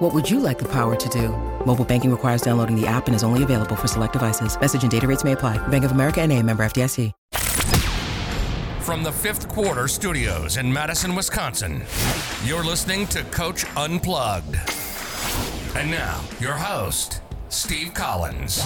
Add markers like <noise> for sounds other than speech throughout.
What would you like the power to do? Mobile banking requires downloading the app and is only available for select devices. Message and data rates may apply. Bank of America and a member FDIC. From the fifth quarter studios in Madison, Wisconsin, you're listening to Coach Unplugged. And now, your host, Steve Collins.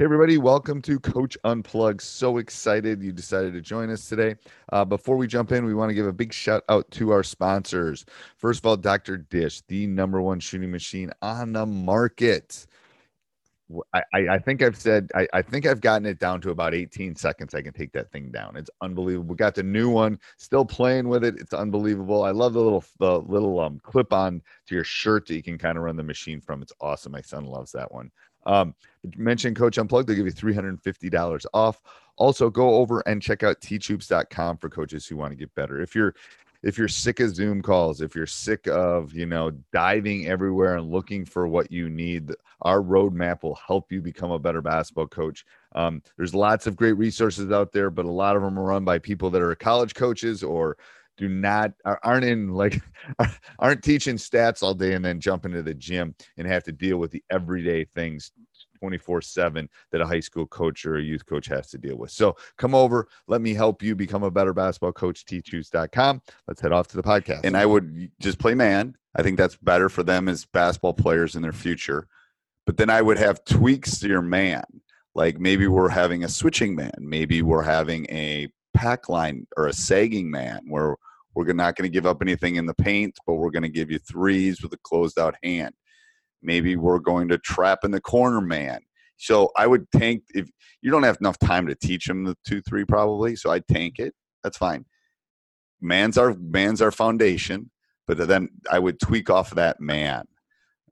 Hey, everybody, welcome to Coach Unplugged. So excited you decided to join us today. Uh, before we jump in, we want to give a big shout out to our sponsors. First of all, Dr. Dish, the number one shooting machine on the market. I, I think I've said I, I, think I've gotten it down to about 18 seconds. I can take that thing down. It's unbelievable. We got the new one, still playing with it. It's unbelievable. I love the little the little um clip on to your shirt that you can kind of run the machine from. It's awesome. My son loves that one. Um, mention Coach Unplugged, they'll give you $350 off. Also, go over and check out teachhoops.com for coaches who want to get better. If you're if you're sick of Zoom calls, if you're sick of, you know, diving everywhere and looking for what you need, our roadmap will help you become a better basketball coach. Um, there's lots of great resources out there, but a lot of them are run by people that are college coaches or do not aren't in like <laughs> aren't teaching stats all day and then jump into the gym and have to deal with the everyday things 24 7 that a high school coach or a youth coach has to deal with. So come over, let me help you become a better basketball coach, teachhoops.com. Let's head off to the podcast. And I would just play man. I think that's better for them as basketball players in their future. But then I would have tweaks to your man. Like maybe we're having a switching man. Maybe we're having a pack line or a sagging man where we're not going to give up anything in the paint, but we're going to give you threes with a closed out hand. Maybe we're going to trap in the corner man. So I would tank if you don't have enough time to teach them the two three probably. So I tank it. That's fine. Man's our man's our foundation, but then I would tweak off of that man.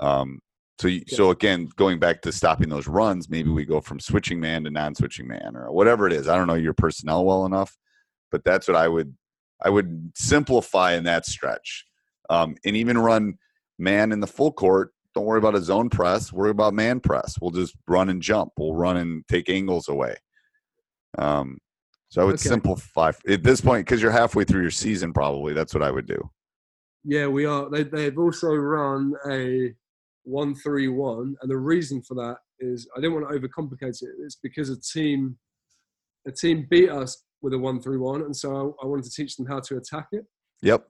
Um, so so again, going back to stopping those runs, maybe we go from switching man to non-switching man or whatever it is. I don't know your personnel well enough, but that's what I would I would simplify in that stretch, um, and even run man in the full court don't worry about a zone press. Worry about man press. We'll just run and jump. We'll run and take angles away. Um, so I would okay. simplify at this point because you're halfway through your season. Probably that's what I would do. Yeah, we are. They, they've also run a one-three-one, and the reason for that is I didn't want to overcomplicate it. It's because a team, a team beat us with a one-three-one, and so I, I wanted to teach them how to attack it. Yep.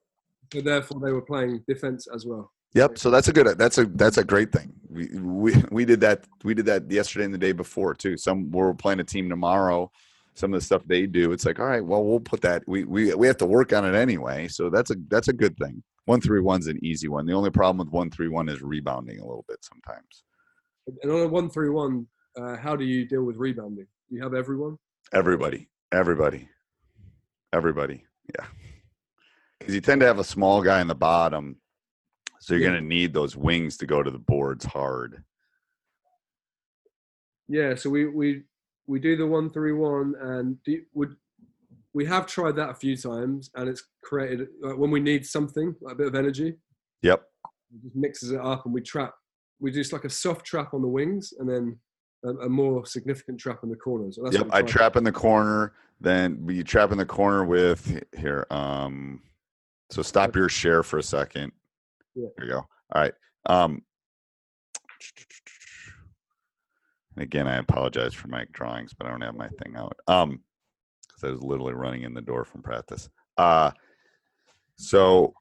So therefore, they were playing defense as well. Yep. So that's a good. That's a that's a great thing. We we we did that. We did that yesterday and the day before too. Some we're playing a team tomorrow. Some of the stuff they do, it's like, all right, well, we'll put that. We we we have to work on it anyway. So that's a that's a good thing. One three one's an easy one. The only problem with one three one is rebounding a little bit sometimes. And on a one three one, uh, how do you deal with rebounding? You have everyone. Everybody. Everybody. Everybody. Yeah. Because you tend to have a small guy in the bottom so you're yeah. going to need those wings to go to the boards hard. Yeah, so we we we do the one three one, and do, would we have tried that a few times, and it's created like, when we need something like a bit of energy. Yep. It just mixes it up, and we trap. We do just like a soft trap on the wings, and then a, a more significant trap in the corners. So yep, I trap in the corner. Then you trap in the corner with here. Um, so stop your share for a second. Yeah. There you go. All right. Um, again, I apologize for my drawings, but I don't have my thing out. Um, because I was literally running in the door from practice. Uh, so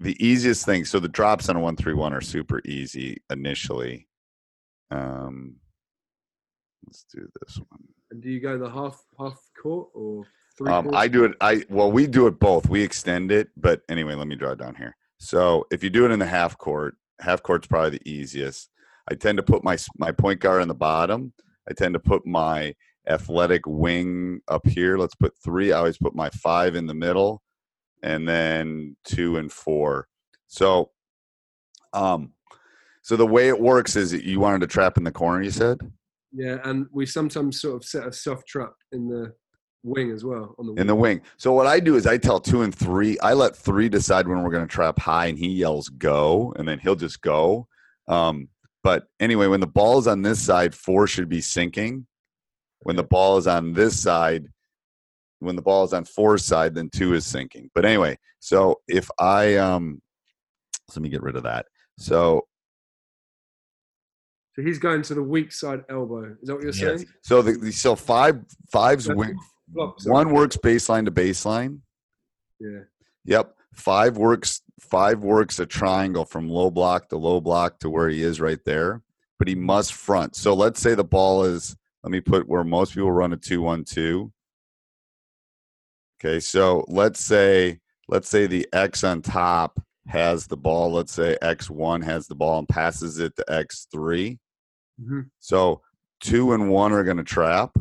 the easiest thing, so the drops on a one three one are super easy initially. Um, let's do this one. And do you go the half half court or? Um, I do it. I well, we do it both. We extend it, but anyway, let me draw it down here. So if you do it in the half court, half court's probably the easiest. I tend to put my my point guard on the bottom. I tend to put my athletic wing up here. Let's put three. I always put my five in the middle, and then two and four. So, um, so the way it works is you wanted to trap in the corner. You said. Yeah, and we sometimes sort of set a soft trap in the wing as well on the in the wing. So what I do is I tell two and three. I let three decide when we're going to trap high, and he yells go, and then he'll just go. Um, but anyway, when the ball is on this side, four should be sinking. When the ball is on this side, when the ball is on four's side, then two is sinking. But anyway, so if I um, let me get rid of that. So so he's going to the weak side elbow. Is that what you're yes. saying? So the, so five fives so wing, one works baseline to baseline. Yeah. Yep. Five works five works a triangle from low block to low block to where he is right there, but he must front. So let's say the ball is let me put where most people run a two one two. Okay, so let's say let's say the X on top has the ball. Let's say X1 has the ball and passes it to X3. Mm-hmm. So two and one are going to trap.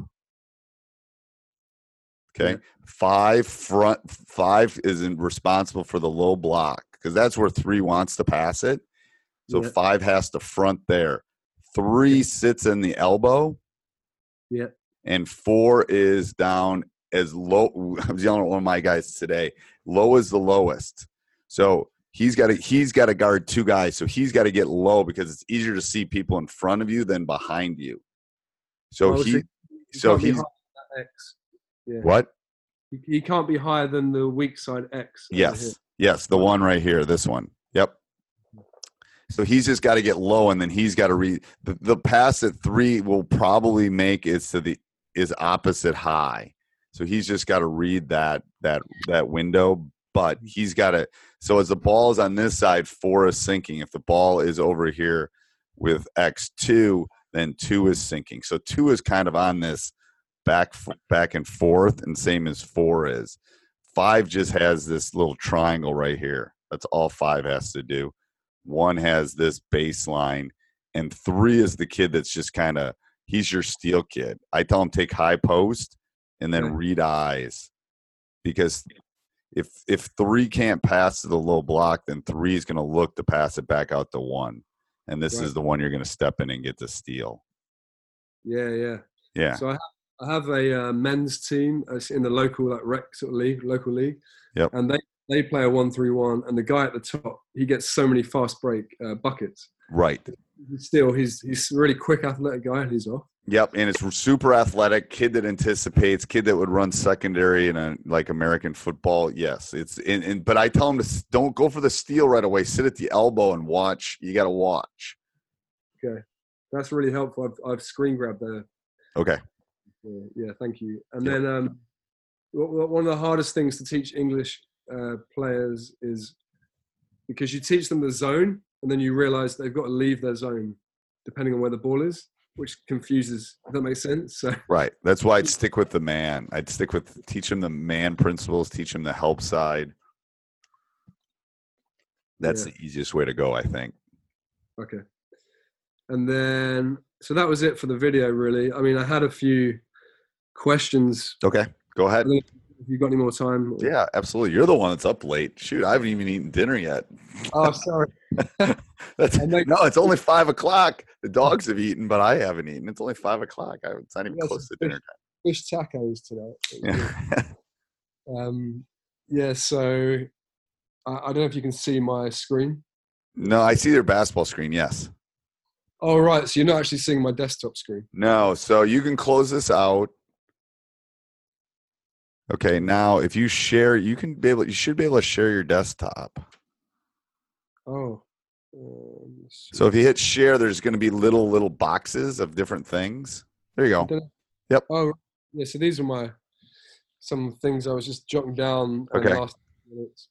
Okay. Yeah. Five front, five isn't responsible for the low block because that's where three wants to pass it. So yeah. five has to front there. Three yeah. sits in the elbow. Yeah. And four is down as low. <laughs> I was yelling at one of my guys today. Low is the lowest. So he's got to he's got to guard two guys. So he's got to get low because it's easier to see people in front of you than behind you. So so he He so he's higher than that X. Yeah. what? He, he can't be higher than the weak side X. Yes. Yes, the one right here, this one. Yep. So he's just got to get low, and then he's got to read the, the pass at three will probably make is to the is opposite high. So he's just got to read that that that window, but he's got to. So as the ball is on this side, four is sinking. If the ball is over here with X two, then two is sinking. So two is kind of on this back back and forth, and same as four is. Five just has this little triangle right here. That's all five has to do. One has this baseline, and three is the kid that's just kind of he's your steal kid. I tell him take high post and then read eyes because if if three can't pass to the low block, then three is going to look to pass it back out to one, and this Right. is the one you're going to step in and get the steal. Yeah, yeah. Yeah, So I have, I have a uh, men's team uh, in the local like rec sort of league, local league. Yep. And they they play a one three one, and the guy at the top he gets so many fast break uh, buckets. right. Still, he's he's a really quick, athletic guy, and he's off. Yep, and it's super athletic kid that anticipates kid that would run secondary in a like American football. Yes, it's in. in but I tell him to don't go for the steal right away. Sit at the elbow and watch. You got to watch. Okay, that's really helpful. I've I've screen grabbed there. Okay. Yeah, thank you. And Yep. then um, one of the hardest things to teach English uh, players is because you teach them the zone, and then you realize they've got to leave their zone depending on where the ball is, which confuses. If that makes sense. So Right. That's why I'd <laughs> stick with the man. I'd stick with teach him the man principles. Teach him the help side. That's Yeah. the easiest way to go. I think. okay. And then so that was it for the video. Really, I mean, I had a few questions. Okay. Go ahead. If you got any more time? Yeah, absolutely. You're the one that's up late. Shoot, I haven't even eaten dinner yet. Oh, sorry. <laughs> That's, <laughs> no, it's only five o'clock. The dogs have eaten, but I haven't eaten. It's only five o'clock. I, it's not even Yes, close to dinner Fish tacos today. time. <laughs> Um, yeah, so I, I don't know if you can see my screen. no, I see their basketball screen. Yes. Oh, right. So you're not actually seeing my desktop screen. No. So you can close this out. Okay. Now, if you share, you can be able. You should be able to share your desktop. Oh. So if you hit share, there's going to be little little boxes of different things. There you go. Yep. Oh, yeah. So these are my some things I was just jotting down Okay. the last minutes.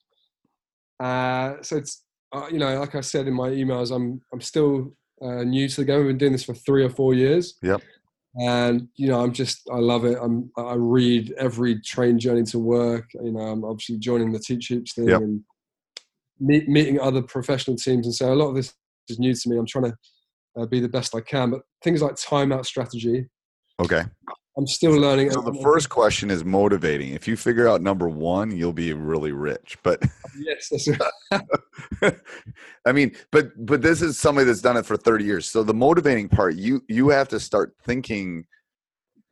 Uh, so it's uh, you know, like I said in my emails, I'm I'm still uh, new to the game. I've been doing this for three or four years. Yep. And you know, I'm just I love it. I'm I read every train journey to work. You know, I'm obviously joining the Teach Hoops thing Yep. and meet, meeting other professional teams. And so a lot of this is new to me. I'm trying to uh, be the best I can. But things like timeout strategy, Okay. I'm still learning. So the first question is motivating. If you figure out number one, you'll be really rich. But yes, that's right. <laughs> I mean, but but this is somebody that's done it for 30 years. So the motivating part, you you have to start thinking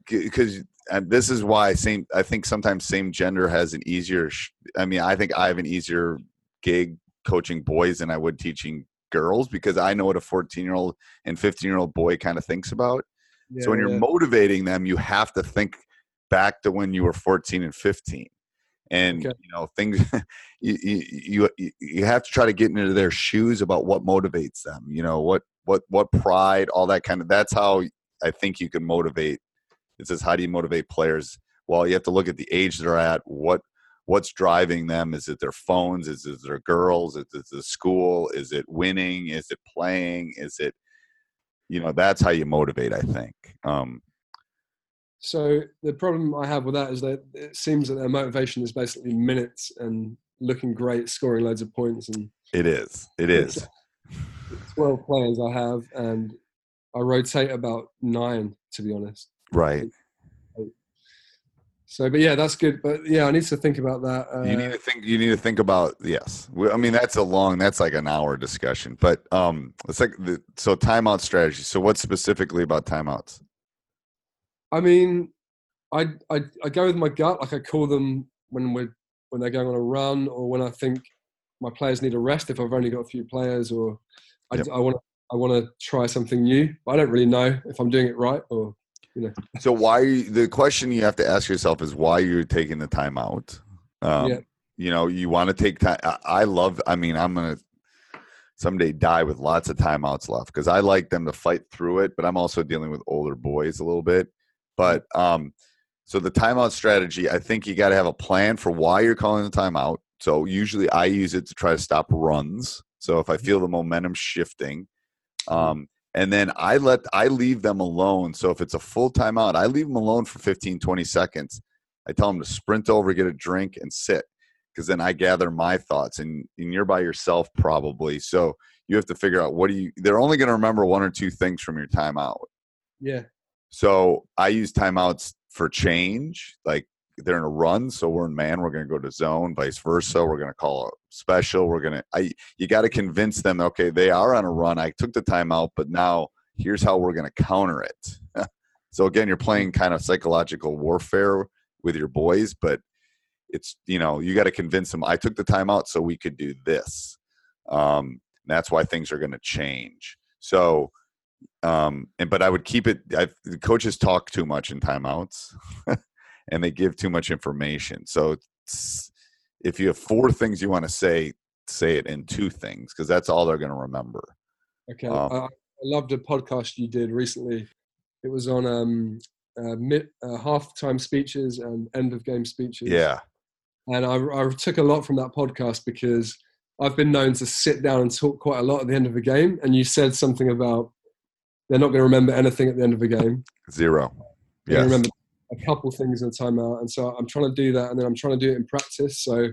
because and this is why same I think sometimes same gender has an easier. I mean, I think I have an easier gig coaching boys than I would teaching girls because I know what a 14 year old and 15 year old boy kind of thinks about. so when you're yeah. motivating them, you have to think back to when you were 14 and 15. And Okay. you know things, <laughs> you, you you you have to try to get into their shoes about what motivates them. You know what what what pride, all that kind of. That's how I think you can motivate. It says how do you motivate players? Well, you have to look at the age they're at. What what's driving them? Is it their phones? Is it their girls? Is it the school? Is it winning? Is it playing? Is it you know that's how you motivate i think um So the problem I have with that is that it seems that their motivation is basically minutes and looking great, scoring loads of points, and it is it is 12 players I have, and I rotate about nine, to be honest. right So, but yeah, that's good. But yeah, I need to think about that. Uh, you need to think you need to think about yes i mean that's a long that's like an hour discussion but um it's like the so timeout strategy so what specifically about timeouts I mean, I, I I go with my gut. Like I call them when we're when they're going on a run, or when I think my players need a rest. If I've only got a few players, or I, Yep. I want to I want to try something new, but I don't really know if I'm doing it right or so why the question you have to ask yourself is why you're taking the timeout um Yeah. you know you want to take time I, I love i mean i'm gonna someday die with lots of timeouts left because i like them to fight through it but i'm also dealing with older boys a little bit. But um so the timeout strategy i think you got to have a plan for why you're calling the timeout so usually i use it to try to stop runs. So if i feel the momentum shifting um and then i let i leave them alone. So if it's a full timeout i leave them alone for 15 20 seconds. I tell them to sprint over get a drink and sit. Because then i gather my thoughts and, and you're by yourself probably. So you have to figure out what do you they're only going to remember one or two things from your timeout yeah, so I use timeouts for change. Like they're in a run, so we're in man. We're going to go to zone, vice versa. We're going to call a special. We're going to. I you got to convince them. Okay, they are on a run. I took the timeout, but now here's how we're going to counter it. <laughs> so again, you're playing kind of psychological warfare with your boys, but it's you know you got to convince them. I took the timeout so we could do this. Um, that's why things are going to change. So um and but i would keep it I, the coaches talk too much in timeouts <laughs> and they give too much information so if you have four things you want to say say it in two things because that's all they're going to remember okay. Um, I, I loved a podcast you did recently. It was on um, uh, mid, uh, halftime speeches and end of game speeches. yeah and I, I took a lot from that podcast because I've been known to sit down and talk quite a lot at the end of a game. And you said something about they're not going to remember anything at the end of a game. zero They're yes going to remember a couple things in a timeout. And so I'm trying to do that, and then I'm trying to do it in practice. So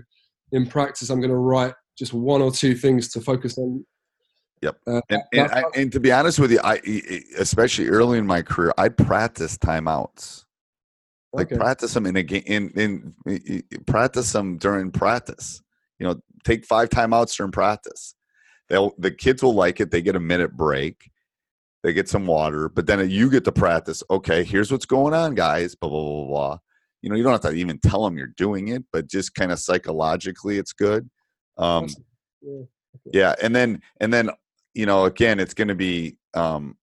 in practice, I'm going to write just one or two things to focus on. Yep. Uh, and, and, I, and to be honest with you I especially early in my career i practice timeouts like okay. practice them in a game in, in, in practice them during practice you know take five timeouts during practice they'll the kids will like it they get a minute break they get some water but then you get to practice okay here's what's going on guys blah blah blah blah. You know you don't have to even tell them you're doing it but just kind of psychologically it's good. Um Yeah. yeah and then and then you know again it's going to be um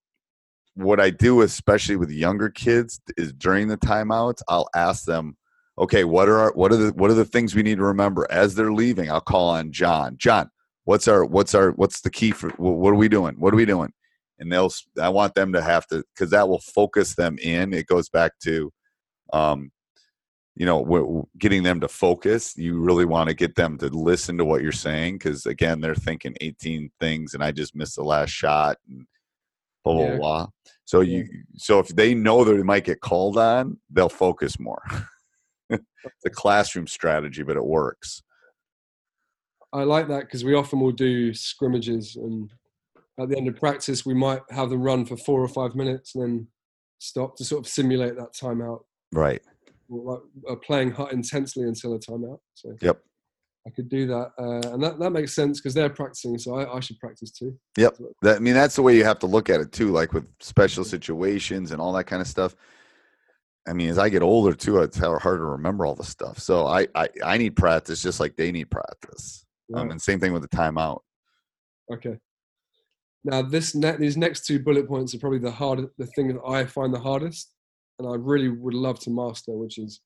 what i do especially with younger kids is during the timeouts i'll ask them okay what are our, what are the what are the things we need to remember as they're leaving? I'll call on john john what's our what's our what's the key for what are we doing? What are we doing and they'll i want them to have to because that will focus them in it goes back to um you know getting them to focus you really want to get them to listen to what you're saying because again they're thinking 18 things and i just missed the last shot and blah blah Yeah. blah. So you so if they know that they might get called on they'll focus more. <laughs> The classroom strategy but it works. I like that because we often will do scrimmages, and at the end of practice, we might have them run for four or five minutes, and then stop to sort of simulate that timeout, Right. or like uh, playing hot intensely until a timeout. So Yep. I could do that, uh, and that, that makes sense because they're practicing, so I, I should practice too. That, I mean, that's the way you have to look at it too, like with special situations and all that kind of stuff. I mean, as I get older too, it's hard to remember all the stuff. So I, I, I need practice just like they need practice. Um, and same thing with the timeout. Okay. Now this ne- these next two bullet points are probably the hardest, the thing that I find the hardest, and I really would love to master, which is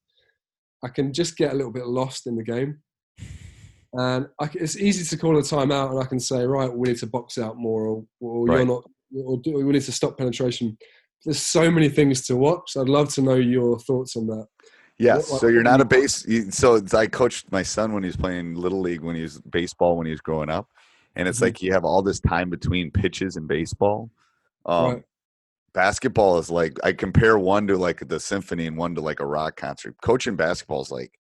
I can just get a little bit lost in the game, <laughs> and I it's easy to call a timeout, and I can say, right, we need to box out more, or, or Right. you're not, or do, we need to stop penetration. There's so many things to watch. I'd love to know your thoughts on that. Yes. What- so you're not a base. you- So I coached my son when he was playing little league, when he was baseball, when he was growing up, and it's Mhm. like you have all this time between pitches in baseball. Um, Right. Basketball is like I compare one to like the symphony and one to like a rock concert. Coaching basketball is like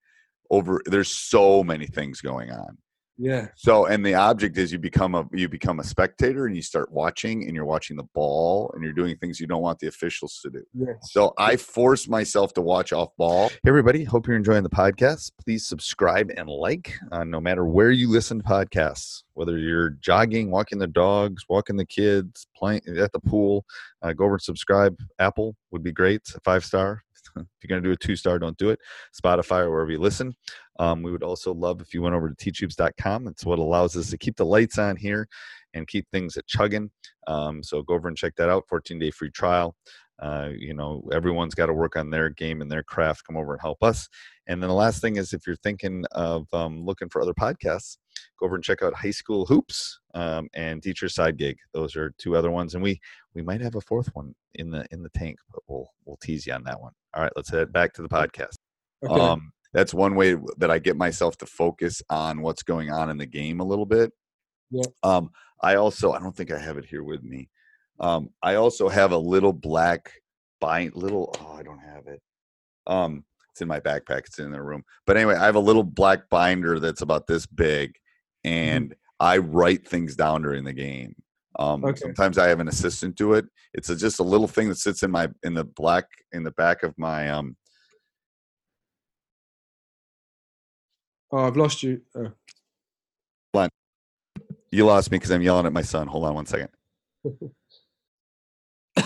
over. There's so many things going on. Yeah. So, and the object is you become a you become a spectator and you start watching and you're watching the ball and you're doing things you don't want the officials to do. Yes. So I force myself to watch off ball. Hey everybody, hope you're enjoying the podcast. Please subscribe and like uh, no matter where you listen to podcasts, whether you're jogging, walking the dogs, walking the kids, playing at the pool. Uh, go over and subscribe. Apple would be great, five star. <laughs> if you're going to do a two star, don't do it. Spotify or wherever you listen. Um, we would also love if you went over to teachhoops.com. It's what allows us to keep the lights on here and keep things at chugging. Um, so go over and check that out. 14 day free trial. Uh, you know, everyone's got to work on their game and their craft. Come over and help us. And then the last thing is if you're thinking of um, looking for other podcasts, go over and check out High School Hoops um, and Teacher Side Gig. Those are two other ones, and we we might have a fourth one in the in the tank, but we'll we'll tease you on that one. All right, let's head back to the podcast. Okay. Um, that's one way that I get myself to focus on what's going on in the game a little bit. Yeah. Um, I also I don't think I have it here with me. Um, I also have a little black bind little oh I don't have it. Um, it's in my backpack. It's in the room. But anyway, I have a little black binder that's about this big, and I write things down during the game. Um, Okay. Sometimes I have an assistant do it. It's a, just a little thing that sits in my in the black in the back of my um oh, I've lost you. Oh. You lost me because I'm yelling at my son. Hold on one second. <coughs>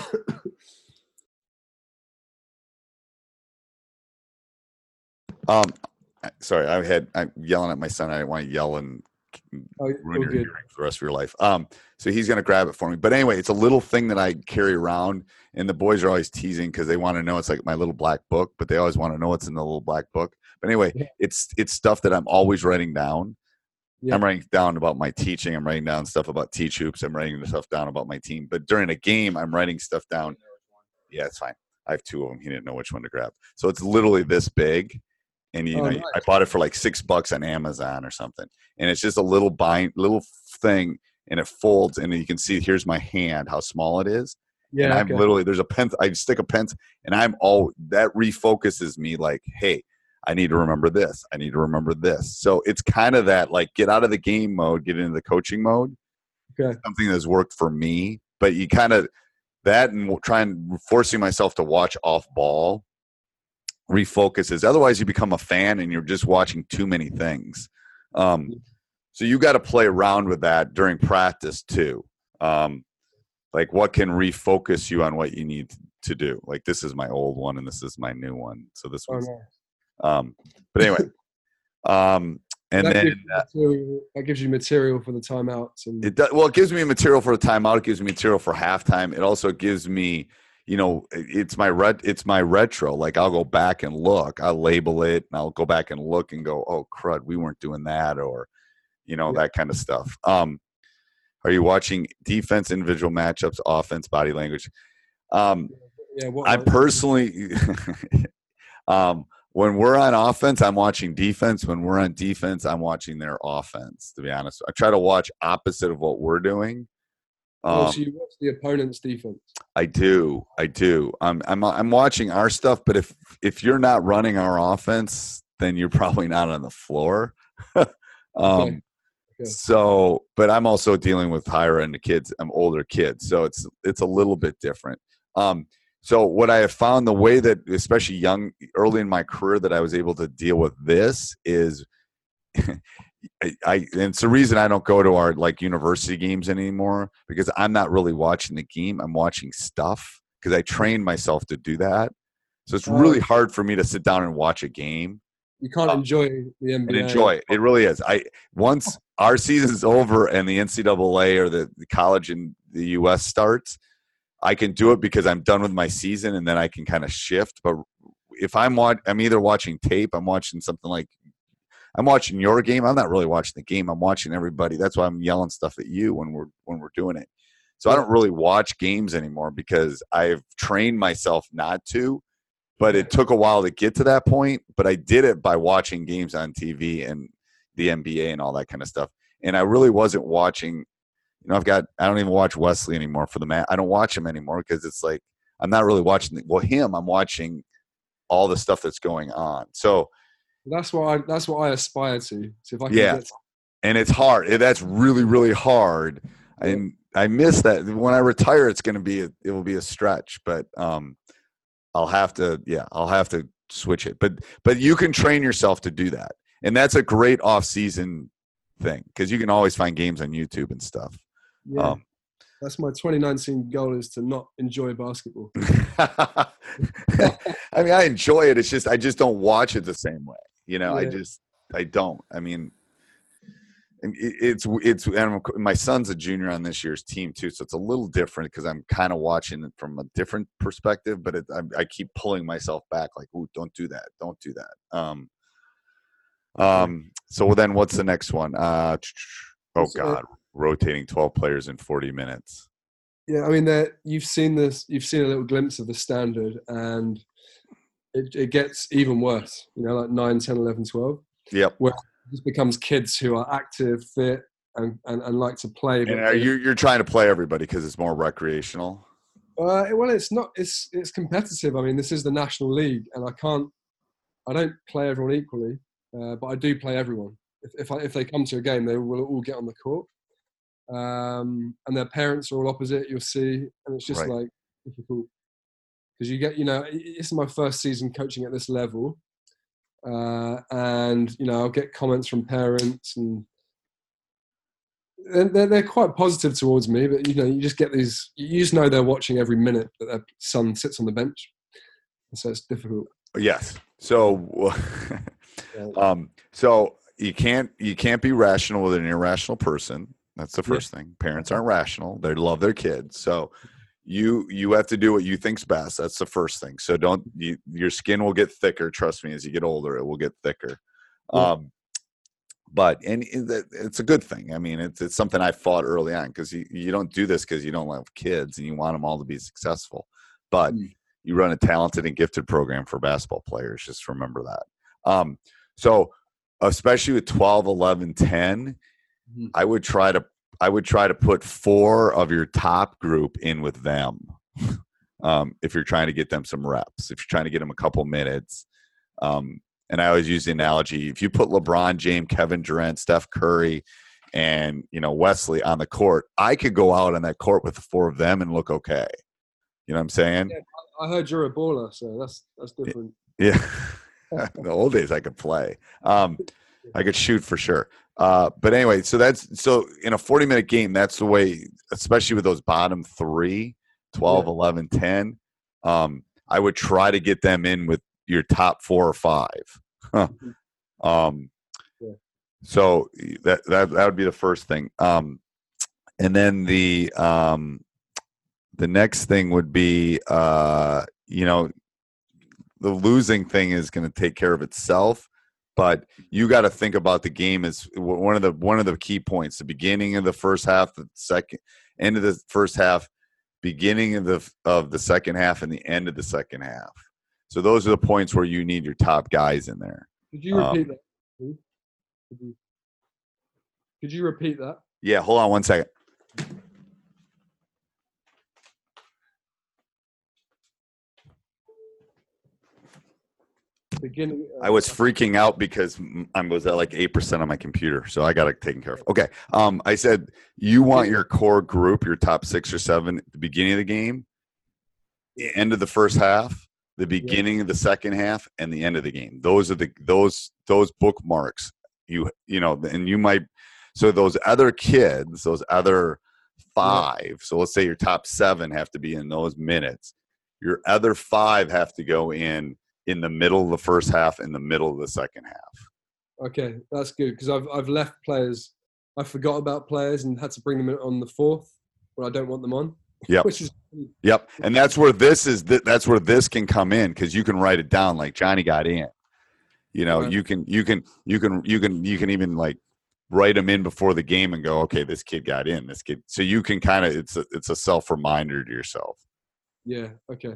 um, sorry, I had I'm yelling at my son. I didn't want to yell and Oh, ruin your good. hearing for the rest of your life. Um, so he's gonna grab it for me. But anyway, it's a little thing that I carry around, and the boys are always teasing because they want to know it's like my little black book, but they always want to know what's in the little black book. But anyway, Yeah. it's it's stuff that I'm always writing down. Yeah. I'm writing down about my teaching. I'm writing down stuff about teach hoops. I'm writing stuff down about my team. But during a game, I'm writing stuff down. Yeah, it's fine. I have two of them. He didn't know which one to grab. So it's literally this big. And you Oh, know, nice. I bought it for like six bucks on Amazon or something. And it's just a little bind, little thing, and it folds, and you can see here's my hand, how small it is. Yeah. and I'm okay. literally there's a pen. I stick a pen, and I'm all that refocuses me. Like, hey, I need to remember this. I need to remember this. So it's kind of that like get out of the game mode, get into the coaching mode. Okay. Something that's worked for me, but you kind of that and trying forcing myself to watch off ball refocuses. Otherwise, you become a fan and you're just watching too many things. Um, so you got to play around with that during practice too. Um, like what can refocus you on what you need to do. Like this is my old one and this is my new one. So this Oh, one's um, but anyway, <laughs> um, and that, then gives material, that gives you material for the timeouts and it does, well, it gives me material for the timeout. It gives me material for halftime. It also gives me, you know, it's my red, it's my retro. Like I'll go back and look, I'll label it, and I'll go back and look and go, oh crud, we weren't doing that, or you know, Yeah. that kind of stuff. Um, are you watching defense, individual matchups, offense, body language? Um, yeah. I personally, <laughs> um, when we're on offense, I'm watching defense. When we're on defense, I'm watching their offense. To be honest, I try to watch opposite of what we're doing. oh, Um, so you watch the opponent's defense. I do, I do. I'm, I'm, I'm watching our stuff. But if if you're not running our offense, then you're probably not on the floor. <laughs> um, Okay. Okay. So, but I'm also dealing with higher end kids. I'm older kids, so it's it's a little bit different. Um, So what I have found the way that especially young early in my career that I was able to deal with this is <laughs> I, I and it's the reason I don't go to our like university games anymore because I'm not really watching the game. I'm watching stuff because I trained myself to do that. So it's really hard for me to sit down and watch a game You can't Um, enjoy the NBA. enjoy it. It really is. I once our season's over and the NCAA or the, the college in the US starts, I can do it because I'm done with my season and then I can kind of shift. But if I'm watch, I'm either watching tape, I'm watching something like I'm watching your game. I'm not really watching the game. I'm watching everybody. That's why I'm yelling stuff at you when we're when we're doing it. So I don't really watch games anymore because I've trained myself not to. But it took a while to get to that point. But I did it by watching games on TV and the NBA and all that kind of stuff. And I really wasn't watching. You know, I've got. I don't even watch Wesley anymore for the man. I don't watch him anymore because it's like I'm not really watching. The, well, him. I'm watching all the stuff that's going on. So That's what I. That's what I aspire to. So if I can Yeah. get and it's hard. That's really really hard. And I miss that. When I retire, it's going to be a, it will be a stretch, but um, I'll have to yeah, I'll have to switch it. But but you can train yourself to do that, and that's a great off season thing because you can always find games on YouTube and stuff. yeah, Um, that's my 2019 goal is to not enjoy basketball. <laughs> I mean, I enjoy it. It's just I just don't watch it the same way. You know, I just I don't. I mean, and it's it's and my son's a junior on this year's team too, so it's a little different because I'm kind of watching it from a different perspective. But it, I, I keep pulling myself back, like, "Ooh, don't do that, don't do that." Um, um. So then, what's the next one? Uh, oh God, rotating 12 players in 40 minutes. Yeah, I mean, there you've seen this. You've seen a little glimpse of the standard, and it, it gets even worse. You know, like 9, 10, 11, 12. Yep. It just becomes kids who are active, fit, and, and, and like to play. And are you you're trying to play everybody because it's more recreational? Uh, well, it's not. It's it's competitive. I mean, this is the national league, and I can't. I don't play everyone equally, uh, but I do play everyone. If if, I, if they come to a game, they will all get on the court, um, and their parents are all opposite. You'll see, and it's just Right. like difficult because you get. You know, i- this is my first season coaching at this level, uh, and you know, I'll get comments from parents and they're, they're, quite positive towards me, but you know, you just get these. You just know they're watching every minute that their son sits on the bench, and so it's difficult. Yes. So, <laughs> um, so you can't you can't be rational with an irrational person. That's the Yeah. first thing. Parents aren't rational. They love their kids. So you you have to do what you think's best. That's the first thing. So don't you, your skin will get thicker. Trust me, as you get older, it will get thicker. Yeah. Um, but and it's a good thing. I mean, it's it's something I fought early on because you you don't do this because you don't love kids and you want them all to be successful. But Mm. you run a talented and gifted program for basketball players. Just remember that. Um, so especially with 12, 11, 10, Mhm. I would try to I would try to put four of your top group in with them. um, if you're trying to get them some reps, if you're trying to get them a couple minutes. Um, and I always use the analogy: if you put LeBron James, Kevin Durant, Steph Curry, and you know Wesley on the court, I could go out on that court with the four of them and look okay. You know what I'm saying? Yeah. I heard you're a baller, so that's that's different. Yeah. <laughs> In the old days I could play. Um, I could shoot for sure. Uh, but anyway, so that's so in a 40 minute game, that's the way, especially with those bottom three, 12, Yeah. 11, 10. Um, I would try to get them in with your top four or five. <laughs> um, Yeah. so that, that, that would be the first thing. Um, and then the, um, the next thing would be, uh, you know, the losing thing is going to take care of itself but you got to think about the game as one of the one of the key points the beginning of the first half the second end of the first half beginning of the of the second half and the end of the second half so those are the points where you need your top guys in there Could you Um, repeat that? please? Could you, could you repeat that? yeah hold on one second Beginning. uh, I was freaking out because I was at like eight percent on my computer, so I got it taken care of. Okay, um, I said you want your core group, your top six or seven at the beginning of the game, the end of the first half, the beginning of the second half, and the end of the game. Those are the those those bookmarks. You you know, and you might so those other kids, those other five. So let's say your top seven have to be in those minutes. Your other five have to go in in the middle of the first half, in the middle of the second half. Okay, that's good because I've I've left players. I forgot about players and had to bring them in on the fourth when I don't want them on. Yep. <laughs> Which is Yep. And that's where this is. Th- that's where this can come in because you can write it down like Johnny got in. You know, Right. you can you can you can you can you can even like write them in before the game and go, okay, this kid got in. This kid. So you can kind of it's a it's a self reminder to yourself. yeah. Okay.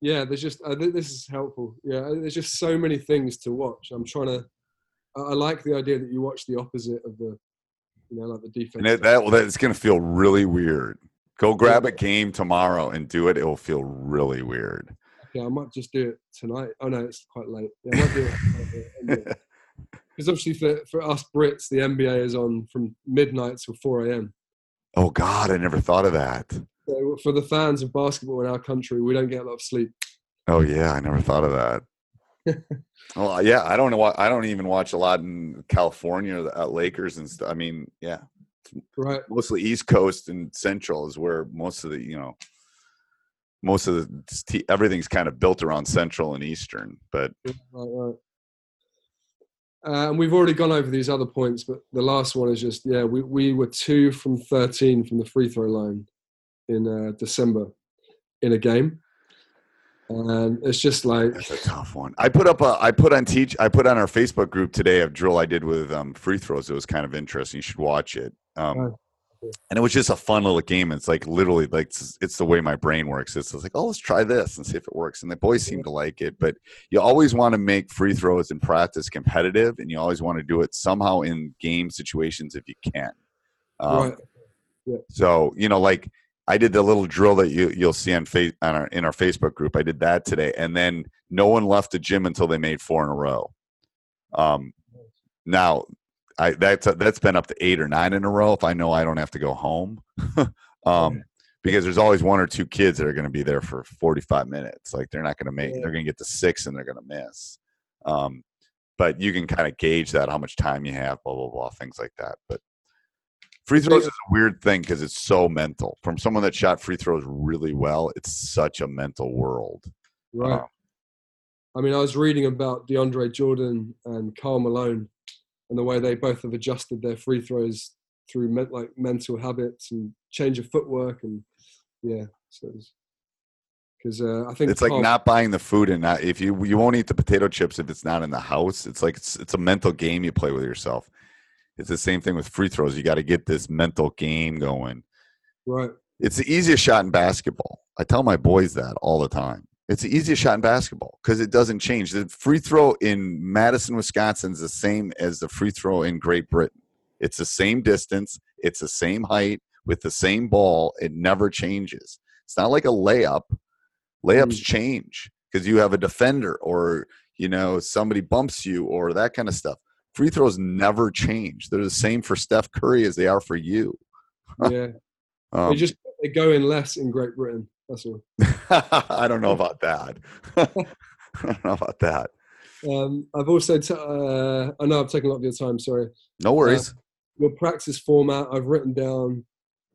Yeah, there's just uh, th- this is helpful. Yeah, uh, there's just so many things to watch. I'm trying to. I I like the idea that you watch the opposite of the, you know, like the defense. And it, that well, that's going to feel really weird. Go grab a game tomorrow and do it. It will feel really weird. Okay, I might just do it tonight. Oh no, it's quite late. Yeah, I might do it. <laughs> Because obviously for, for us Brits, the NBA is on from midnight till 4 a.m. Oh God, I never thought of that. For the fans of basketball in our country, we don't get a lot of sleep. Oh yeah, I never thought of that. <laughs> well, yeah, I don't know. what- I don't even watch a lot in California, the uh, Lakers and stuff. I mean, yeah, Right. mostly East Coast and Central is where most of the you know most of the everything's kind of built around Central and Eastern. But Right, right. Uh, and we've already gone over these other points, but the last one is just yeah, we, we were two from 13 from the free throw line in uh, December in a game. And it's just like, that's a tough one. I put up a I put on teach I put on our Facebook group today a drill I did with um, free throws. It was kind of interesting. You should watch it. Um, and it was just a fun little game. It's like literally like it's, it's the way my brain works. It's, it's like, oh, let's try this and see if it works. And the boys seem to like it. But you always want to make free throws in practice competitive, and you always want to do it somehow in game situations if you can. Um, right, so you know, like I did the little drill that you you'll see on face on our in our Facebook group. I did that today, and then no one left the gym until they made four in a row. Um, now I that's that's been up to eight or nine in a row. If I know I don't have to go home, <laughs> um, because there's always one or two kids that are going to be there for 45 minutes. Like they're not going to make, they're going to get to six and they're going to miss. Um, but you can kind of gauge that how much time you have, blah blah blah, things like that. But free throws is a weird thing because it's so mental. From someone that shot free throws really well, it's such a mental world. right. Um, I mean, I was reading about DeAndre Jordan and Karl Malone and the way they both have adjusted their free throws through men, like mental habits and change of footwork and yeah, so because uh, I think it's like not buying the food and not if you you won't eat the potato chips if it's not in the house. It's like it's, it's a mental game you play with yourself. It's the same thing with free throws. You got to get this mental game going. right. It's the easiest shot in basketball. I tell my boys that all the time. It's the easiest shot in basketball because it doesn't change. The free throw in Madison, Wisconsin is the same as the free throw in Great Britain. It's the same distance, it's the same height with the same ball. It never changes. It's not like a layup. Layups Mm. change because you have a defender or you know somebody bumps you or that kind of stuff. Free throws never change. They're the same for Steph Curry as they are for you. <laughs> Yeah, Um, they just they go in less in Great Britain. That's all. <laughs> I don't know about that. <laughs> I don't know about that. Um, I've also t- uh, I know I've taken a lot of your time. Sorry. No worries. Your practice format I've written down.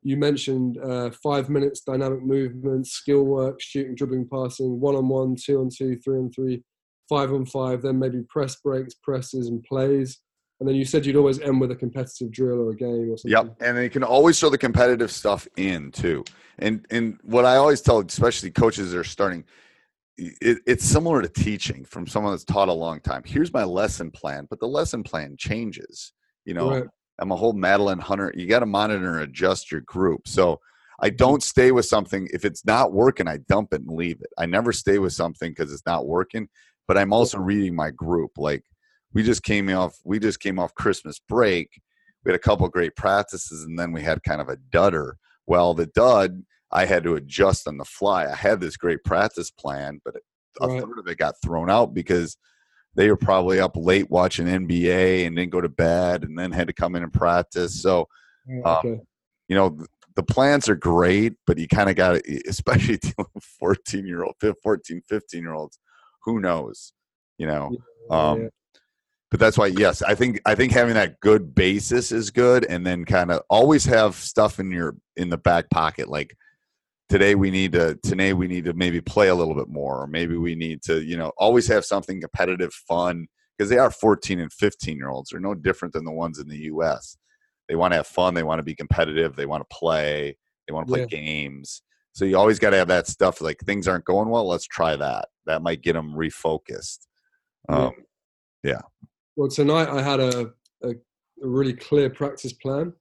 You mentioned uh, five minutes dynamic movements, skill work, shooting, dribbling, passing, one on one, two on two, three on three, five on five. Then maybe press breaks, presses, and plays. And then you said you'd always end with a competitive drill or a game or something. Yep, and they can always throw the competitive stuff in too. And and what I always tell, especially coaches that are starting, it, it's similar to teaching from someone that's taught a long time. Here's my lesson plan, but the lesson plan changes. You know, Right. I'm a whole Madeline Hunter. You got to monitor and adjust your group. So I don't stay with something if it's not working. I dump it and leave it. I never stay with something because it's not working. But I'm also reading my group. Like we just came off. We just came off Christmas break. We had a couple great practices, and then we had kind of a dudder. Well, the dud I had to adjust on the fly. I had this great practice plan, but a Right. third of it got thrown out because they were probably up late watching NBA and didn't go to bed and then had to come in and practice. So, Right, Um, you know, the plans are great, but you kind of got to, especially <laughs> dealing with 14 year old, 14, 15 year olds. Who knows? You know. Um, yeah. But that's why, yes, I think I think having that good basis is good, and then kind of always have stuff in your in the back pocket. Like today, we need to today we need to maybe play a little bit more, or maybe we need to, you know, always have something competitive, fun, because they are 14 and 15 year olds. They're no different than the ones in the U.S. They want to have fun. They want to be competitive. They want to play. They want to play Yeah. games. So you always got to have that stuff. Like things aren't going well. Let's try that. That might get them refocused. Yeah. Um, Well, tonight I had a, a, a really clear practice plan,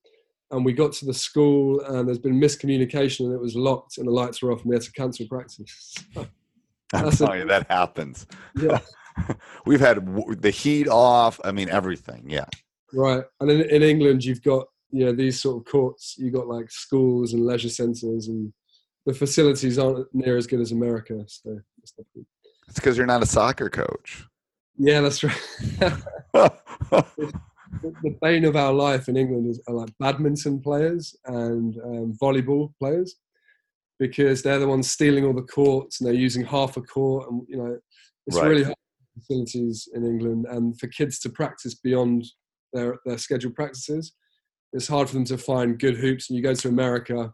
and we got to the school, and there's been miscommunication, and it was locked, and the lights were off, and we had to cancel practice. <laughs> I'm That's a- you, that happens. yeah, <laughs> We've had w- the heat off. I mean, everything. Yeah. right. And in, in England, you've got you know these sort of courts. You've got like schools and leisure centres, and the facilities aren't near as good as America. So it's because you're not a soccer coach. yeah, that's right. the, <laughs> the bane of our life in England is are like badminton players and um, volleyball players because they're the ones stealing all the courts and they're using half a court and you know it's Right. really hard facilities in England and for kids to practice beyond their their scheduled practices it's hard for them to find good hoops and you go to America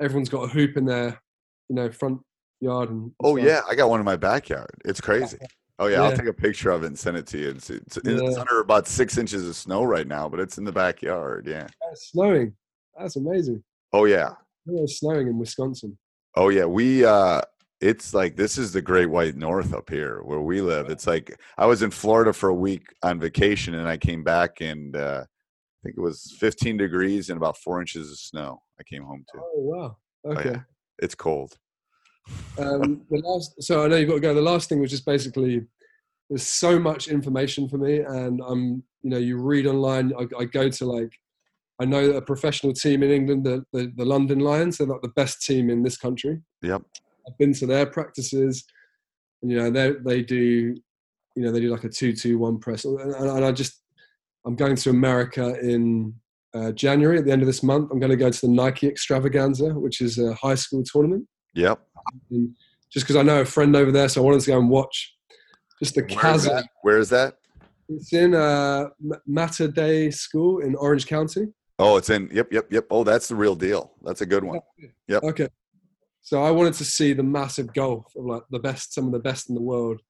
everyone's got a hoop in their you know front yard and oh stuff. yeah, I got one in my backyard. It's crazy. Oh yeah, I'll take a picture of it and send it to you. It's it's, it's Yeah. under about six inches of snow right now, but it's in the backyard. Yeah. it's snowing that's amazing Oh yeah. Yeah, it's snowing in Wisconsin Oh yeah. We uh it's like this is the great white north up here where we live. It's like I was in Florida for a week on vacation and I came back and uh I think it was 15 degrees and about four inches of snow. I came home to. oh wow okay yeah. It's cold. um, the last, so I know you've got to go. The last thing was just basically there's so much information for me, and I'm you know you read online. I, I go to like I know a professional team in England, the, the the London Lions, they're like the best team in this country. Yep. I've been to their practices, and you know they they do you know they do like a two two one press, and, and I just I'm going to America in. Uh, January at the end of this month, I'm going to go to the Nike Extravaganza, which is a high school tournament Yep. and just because I know a friend over there, so I wanted to go and watch just the chasm. Where is that? It's in uh, Mater Dei School in Orange County. Oh, it's in. Yep, yep, yep. Oh, that's the real deal. That's a good one. Yep. Okay. So I wanted to see the massive gulf of like the best, some of the best in the world.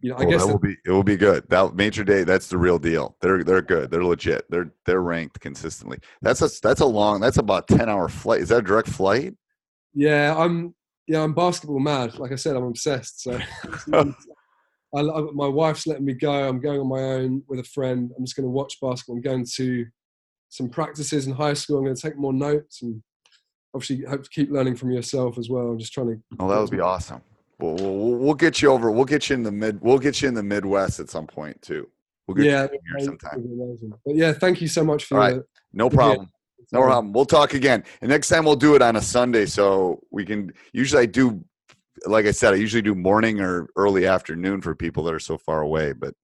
You know, I Oh, guess that will be it will be good. That Mater Dei, that's the real deal. They're they're good. They're legit. They're they're ranked consistently. That's a that's a long. That's about ten hour flight. Is that a direct flight? yeah, I'm yeah, I'm basketball mad. Like I said, I'm obsessed. So <laughs> <laughs> I, I, my wife's letting me go. I'm going on my own with a friend. I'm just going to watch basketball. I'm going to some practices in high school. I'm going to take more notes and obviously hope to keep learning from yourself as well. I'm just trying to. Oh, that would be awesome. We'll, we'll, we'll get you over. We'll get you in the mid. We'll get you in the Midwest at some point too. We'll get Yeah, you here sometime. But yeah, thank you so much for All right. your- No problem. No problem. We'll talk again. And next time we'll do it on a Sunday so we can usually I do like I said, I usually do morning or early afternoon for people that are so far away. But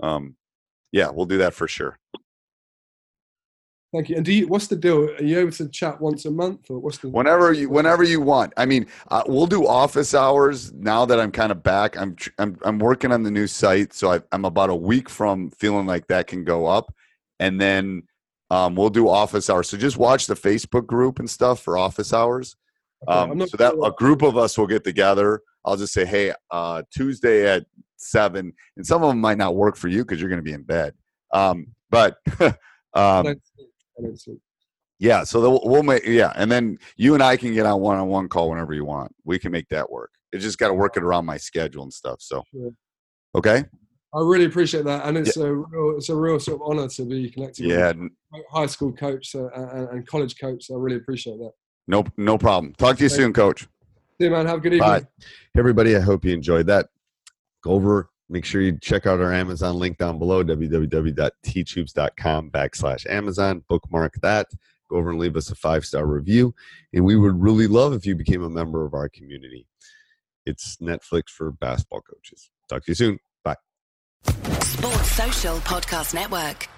um yeah, we'll do that for sure. Thank you. And do you? What's the deal? Are you able to chat once a month, or what's the? Whenever you whenever you want. I mean, uh, we'll do office hours now that I'm kind of back. I'm I'm I'm working on the new site, so I, I'm about a week from feeling like that can go up, and then um, we'll do office hours. So just watch the Facebook group and stuff for office hours. Um, not so that sure a group of us will get together. I'll just say, hey, uh, Tuesday at seven, and some of them might not work for you because you're going to be in bed. Um, but <laughs> um, don't sleep. I don't sleep. yeah, so we'll, we'll make yeah, and then you and I can get on one-on-one call whenever you want. We can make that work. It's just got to work it around my schedule and stuff. So Sure. okay, I really appreciate that, and it's a real, it's a real sort of honor to be connected. yeah, with high school coach uh, so, and, and college coach. So I really appreciate that. no no problem. Talk to you soon, Coach. See you, man. Have a good evening. Bye. Hey, everybody, I hope you enjoyed that. Go over, make sure you check out our Amazon link down below, www.teachhoops.com backslash Amazon. Bookmark that. Go over and leave us a five star review. And we would really love if you became a member of our community. It's Netflix for basketball coaches. Talk to you soon. Bye. Sports Social Podcast Network.